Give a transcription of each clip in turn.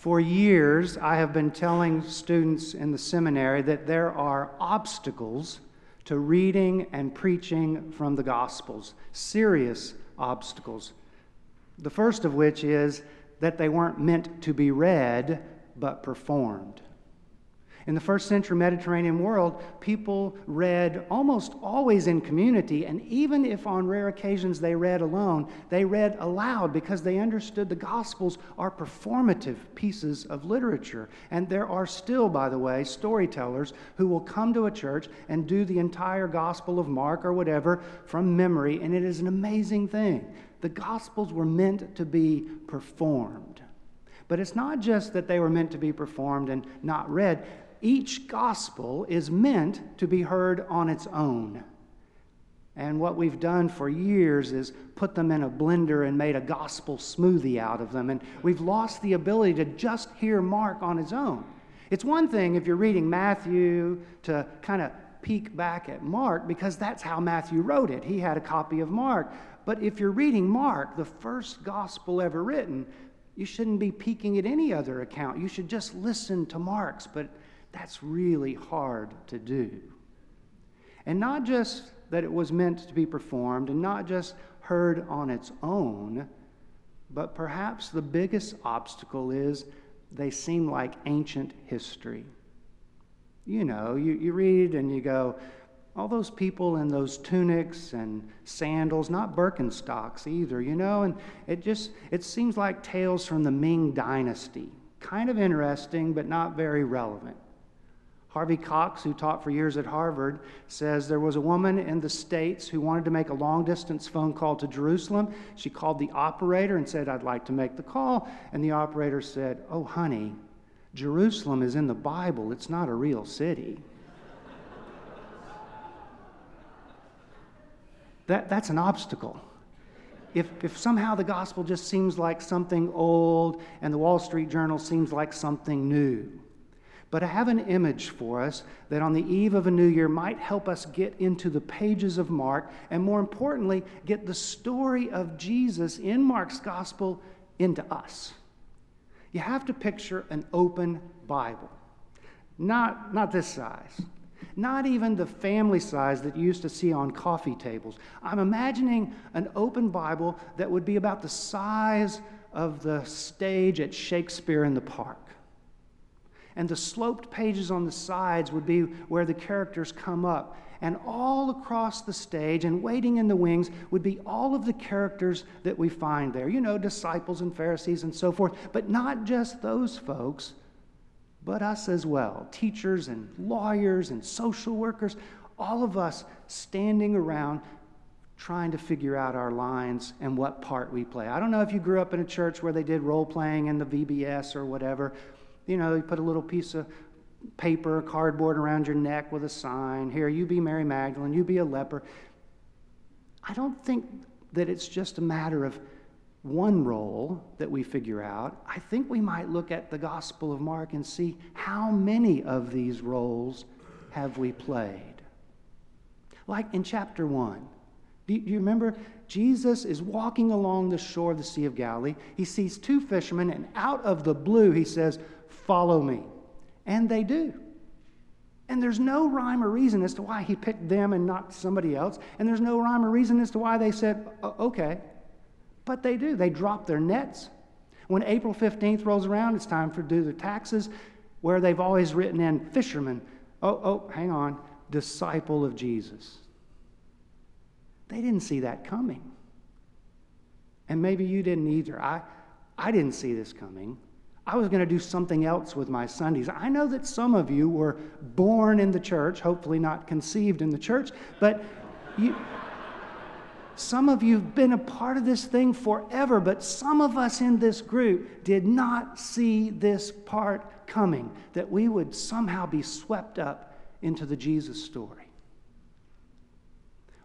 For years, I have been telling students in the seminary that there are obstacles to reading and preaching from the Gospels, serious obstacles. The first of which is that they weren't meant to be read, but performed. In the first century Mediterranean world, people read almost always in community, and even if on rare occasions they read alone, they read aloud because they understood the Gospels are performative pieces of literature. And there are still, by the way, storytellers who will come to a church and do the entire Gospel of Mark or whatever from memory, and it is an amazing thing. The Gospels were meant to be performed. But it's not just that they were meant to be performed and not read each gospel is meant to be heard on its own. And what we've done for years is put them in a blender and made a gospel smoothie out of them. And we've lost the ability to just hear Mark on his own. It's one thing if you're reading Matthew to kind of peek back at Mark because that's how Matthew wrote it. He had a copy of Mark. But if you're reading Mark, the first gospel ever written, you shouldn't be peeking at any other account. You should just listen to Mark's. But that's really hard to do. And not just that it was meant to be performed and not just heard on its own, but perhaps the biggest obstacle is they seem like ancient history. You know, you, you read and you go, all those people in those tunics and sandals, not Birkenstocks either, you know, and it just it seems like tales from the Ming dynasty. Kind of interesting, but not very relevant. Harvey Cox, who taught for years at Harvard, says there was a woman in the States who wanted to make a long distance phone call to Jerusalem. She called the operator and said, I'd like to make the call. And the operator said, Oh, honey, Jerusalem is in the Bible, it's not a real city. that, that's an obstacle. If, if somehow the gospel just seems like something old and the Wall Street Journal seems like something new, but I have an image for us that on the eve of a new year might help us get into the pages of Mark and, more importantly, get the story of Jesus in Mark's gospel into us. You have to picture an open Bible, not, not this size. Not even the family size that you used to see on coffee tables. I'm imagining an open Bible that would be about the size of the stage at Shakespeare in the Park and the sloped pages on the sides would be where the characters come up. And all across the stage and waiting in the wings would be all of the characters that we find there. You know, disciples and Pharisees and so forth. But not just those folks, but us as well teachers and lawyers and social workers, all of us standing around trying to figure out our lines and what part we play. I don't know if you grew up in a church where they did role playing in the VBS or whatever. You know, you put a little piece of paper, cardboard around your neck with a sign. Here, you be Mary Magdalene, you be a leper. I don't think that it's just a matter of one role that we figure out. I think we might look at the Gospel of Mark and see how many of these roles have we played. Like in chapter 1. Do you, remember? Jesus is walking along the shore of the Sea of Galilee. He sees two fishermen, and out of the blue, he says, Follow me. And they do. And there's no rhyme or reason as to why he picked them and not somebody else. And there's no rhyme or reason as to why they said, okay. But they do. They drop their nets. When April 15th rolls around, it's time for do the taxes, where they've always written in fisherman. Oh, oh, hang on, disciple of Jesus. They didn't see that coming. And maybe you didn't either. I, I didn't see this coming. I was going to do something else with my Sundays. I know that some of you were born in the church, hopefully not conceived in the church, but you, some of you have been a part of this thing forever, but some of us in this group did not see this part coming, that we would somehow be swept up into the Jesus story.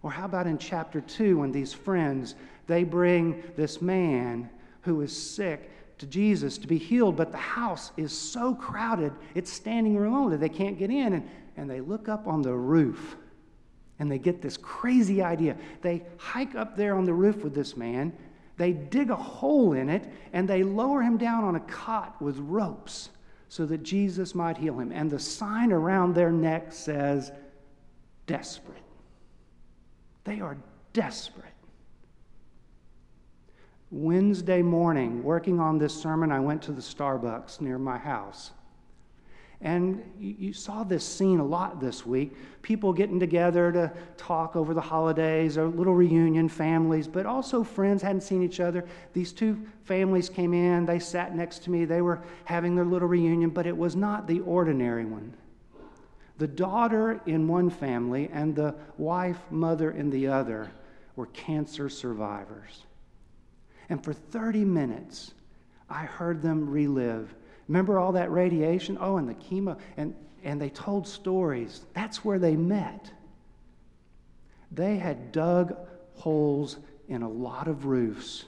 Or how about in chapter 2 when these friends they bring this man who is sick to Jesus to be healed, but the house is so crowded, it's standing room only. They can't get in. And, and they look up on the roof and they get this crazy idea. They hike up there on the roof with this man. They dig a hole in it and they lower him down on a cot with ropes so that Jesus might heal him. And the sign around their neck says, desperate. They are desperate. Wednesday morning, working on this sermon, I went to the Starbucks near my house. And you, saw this scene a lot this week. People getting together to talk over the holidays, or little reunion families, but also friends hadn't seen each other. These two families came in, they sat next to me, they were having their little reunion, but it was not the ordinary one. The daughter in one family and the wife, mother in the other were cancer survivors. And for 30 minutes, I heard them relive Remember all that radiation? Oh, and the chemo. And, and they told stories. That's where they met. They had dug holes in a lot of roofs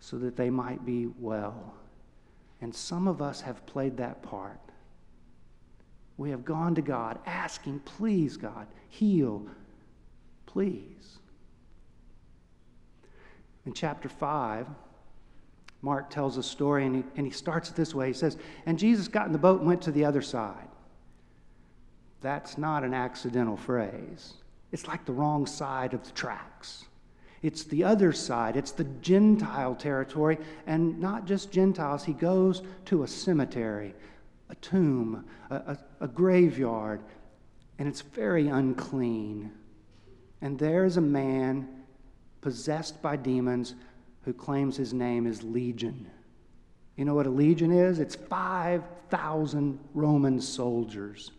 so that they might be well. And some of us have played that part. We have gone to God asking, please, God, heal, please. In chapter 5, Mark tells a story, and he, and he starts it this way. He says, And Jesus got in the boat and went to the other side. That's not an accidental phrase. It's like the wrong side of the tracks. It's the other side, it's the Gentile territory, and not just Gentiles. He goes to a cemetery, a tomb, a, a, a graveyard, and it's very unclean. And there's a man possessed by demons who claims his name is Legion. You know what a legion is? It's 5,000 Roman soldiers.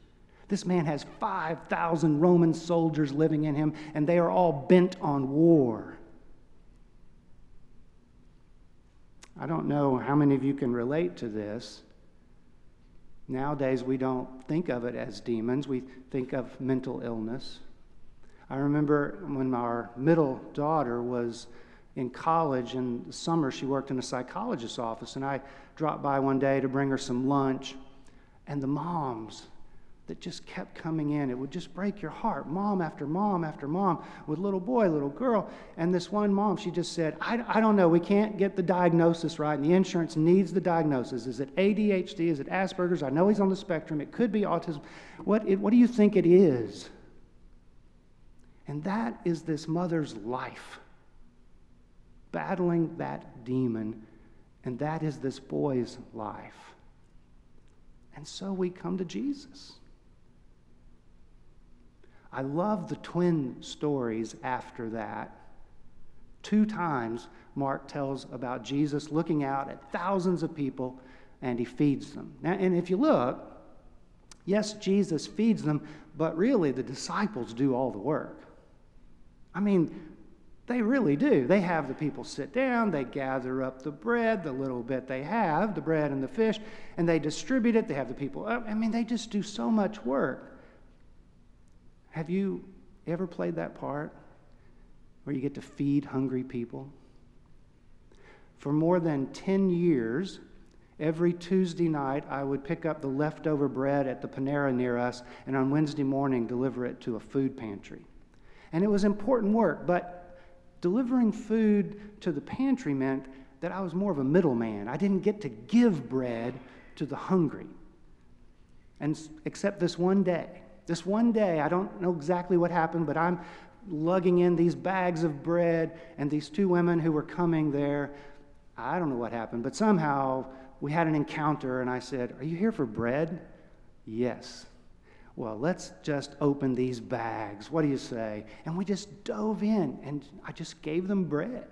This man has 5,000 Roman soldiers living in him, and they are all bent on war. I don't know how many of you can relate to this. Nowadays, we don't think of it as demons, we think of mental illness. I remember when our middle daughter was in college in the summer she worked in a psychologist's office and i dropped by one day to bring her some lunch. And the moms that just kept coming in it would just break your heart mom after mom after mom with little boy little girl. And this one mom she just said i, I don't know we can't get the diagnosis right and the insurance needs the diagnosis. Is it adhd is it asperger's? I know he's on the spectrum. It could be autism. What, it, what do you think it is and that is this mother's life battling that demon, and that is this boy's life. And so we come to Jesus. I love the twin stories after that. Two times, Mark tells about Jesus looking out at thousands of people and he feeds them. Now, and if you look, yes, Jesus feeds them, but really the disciples do all the work. I mean, they really do. They have the people sit down, they gather up the bread, the little bit they have, the bread and the fish, and they distribute it. They have the people up. I mean, they just do so much work. Have you ever played that part where you get to feed hungry people? For more than 10 years, every Tuesday night, I would pick up the leftover bread at the Panera near us, and on Wednesday morning, deliver it to a food pantry. And it was important work, but delivering food to the pantry meant that I was more of a middleman. I didn't get to give bread to the hungry. And except this one day. This one day, I don't know exactly what happened, but I'm lugging in these bags of bread, and these two women who were coming there, I don't know what happened, but somehow we had an encounter, and I said, Are you here for bread? Yes well, let's just open these bags. What do you say? And we just dove in and I just gave them bread.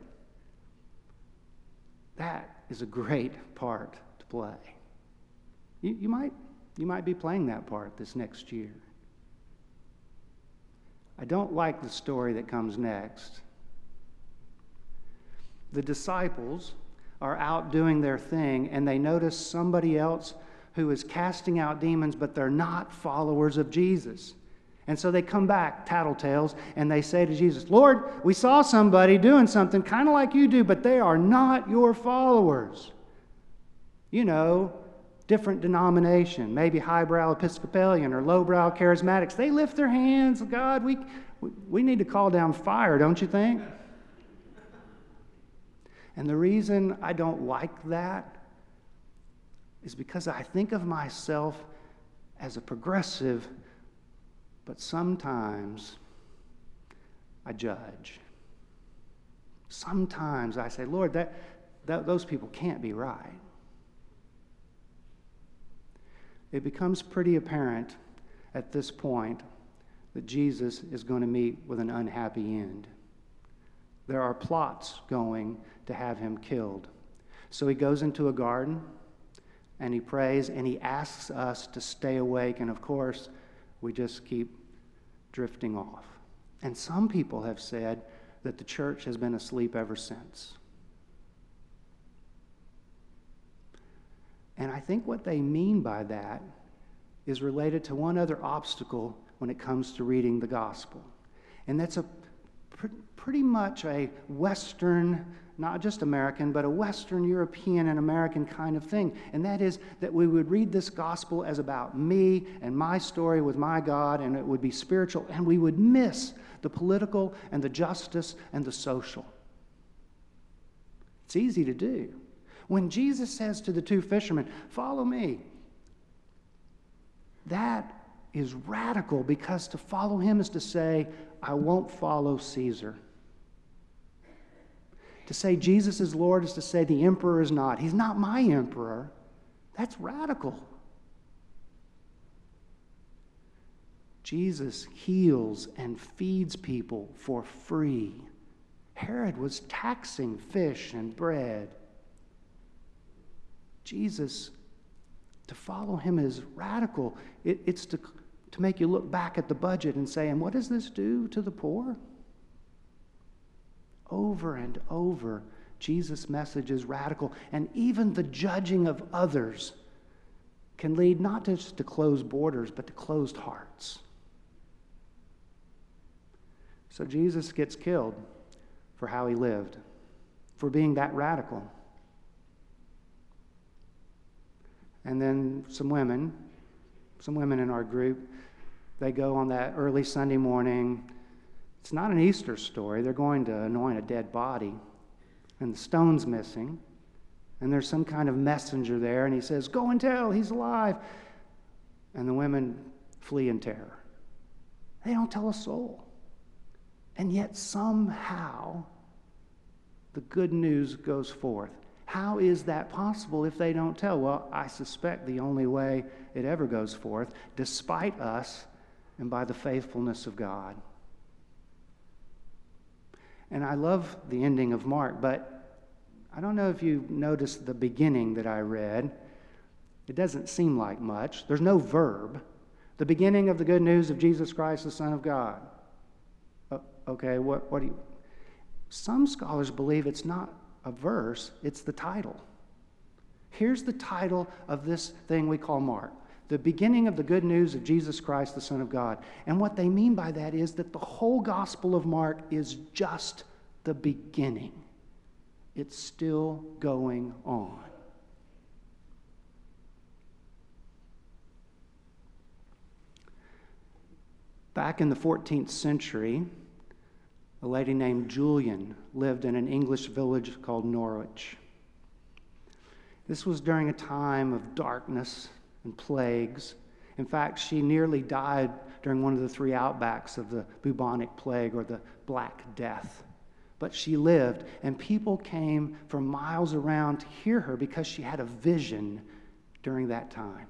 That is a great part to play. You, you, might, you might be playing that part this next year. I don't like the story that comes next. The disciples are out doing their thing and they notice somebody else who is casting out demons, but they're not followers of Jesus. And so they come back, tattletales, and they say to Jesus, Lord, we saw somebody doing something kind of like you do, but they are not your followers. You know, different denomination, maybe highbrow Episcopalian or lowbrow charismatics. They lift their hands, God, we, we need to call down fire, don't you think? And the reason I don't like that is because I think of myself as a progressive, but sometimes I judge. Sometimes I say, Lord, that, that, those people can't be right. It becomes pretty apparent at this point that Jesus is going to meet with an unhappy end. There are plots going to have him killed. So he goes into a garden and he prays and he asks us to stay awake. And of course, we just keep drifting off. And some people have said that the church has been asleep ever since. And I think what they mean by that is related to one other obstacle when it comes to reading the gospel. And that's a pr- pretty much a Western, not just American, but a Western European and American kind of thing. And that is that we would read this gospel as about me and my story with my God, and it would be spiritual, and we would miss the political and the justice and the social. It's easy to do. When Jesus says to the two fishermen, Follow me, that is radical because to follow him is to say, I won't follow Caesar. To say Jesus is Lord is to say the emperor is not. He's not my emperor. That's radical. Jesus heals and feeds people for free. Herod was taxing fish and bread. Jesus, to follow him is radical. It, it's to to make you look back at the budget and say, and what does this do to the poor? Over and over, Jesus' message is radical. And even the judging of others can lead not just to closed borders, but to closed hearts. So Jesus gets killed for how he lived, for being that radical. And then some women, some women in our group, they go on that early Sunday morning. It's not an Easter story. They're going to anoint a dead body, and the stone's missing. And there's some kind of messenger there, and he says, Go and tell, he's alive. And the women flee in terror. They don't tell a soul. And yet, somehow, the good news goes forth. How is that possible if they don't tell? Well, I suspect the only way it ever goes forth, despite us and by the faithfulness of God. And I love the ending of Mark, but I don't know if you noticed the beginning that I read. It doesn't seem like much. There's no verb. The beginning of the good news of Jesus Christ, the Son of God. Okay, what, what do you. Some scholars believe it's not a verse, it's the title. Here's the title of this thing we call Mark the beginning of the good news of Jesus Christ, the Son of God. And what they mean by that is that the whole Gospel of Mark is just the beginning, it's still going on. Back in the 14th century, a lady named Julian lived in an English village called Norwich. This was during a time of darkness and plagues. In fact, she nearly died during one of the three outbacks of the bubonic plague or the Black Death. But she lived, and people came from miles around to hear her because she had a vision during that time.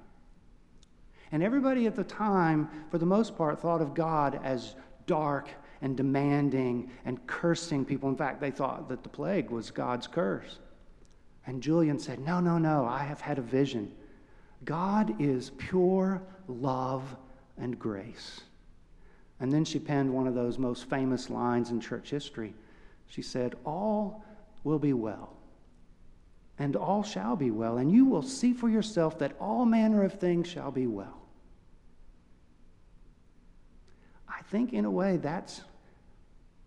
And everybody at the time, for the most part, thought of God as dark and demanding and cursing people. In fact, they thought that the plague was God's curse. And Julian said, No, no, no, I have had a vision. God is pure love and grace. And then she penned one of those most famous lines in church history. She said, All will be well, and all shall be well, and you will see for yourself that all manner of things shall be well. I think, in a way, that's,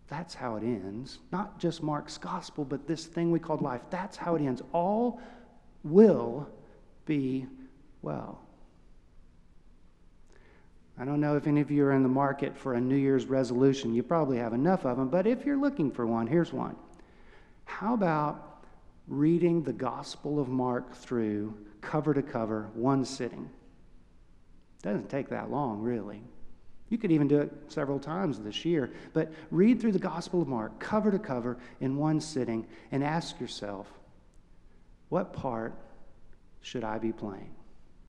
that's how it ends. Not just Mark's gospel, but this thing we call life. That's how it ends. All will be well. I don't know if any of you are in the market for a New Year's resolution. You probably have enough of them, but if you're looking for one, here's one. How about reading the Gospel of Mark through cover to cover, one sitting. It doesn't take that long, really. You could even do it several times this year. But read through the Gospel of Mark, cover to cover, in one sitting, and ask yourself, what part should I be playing?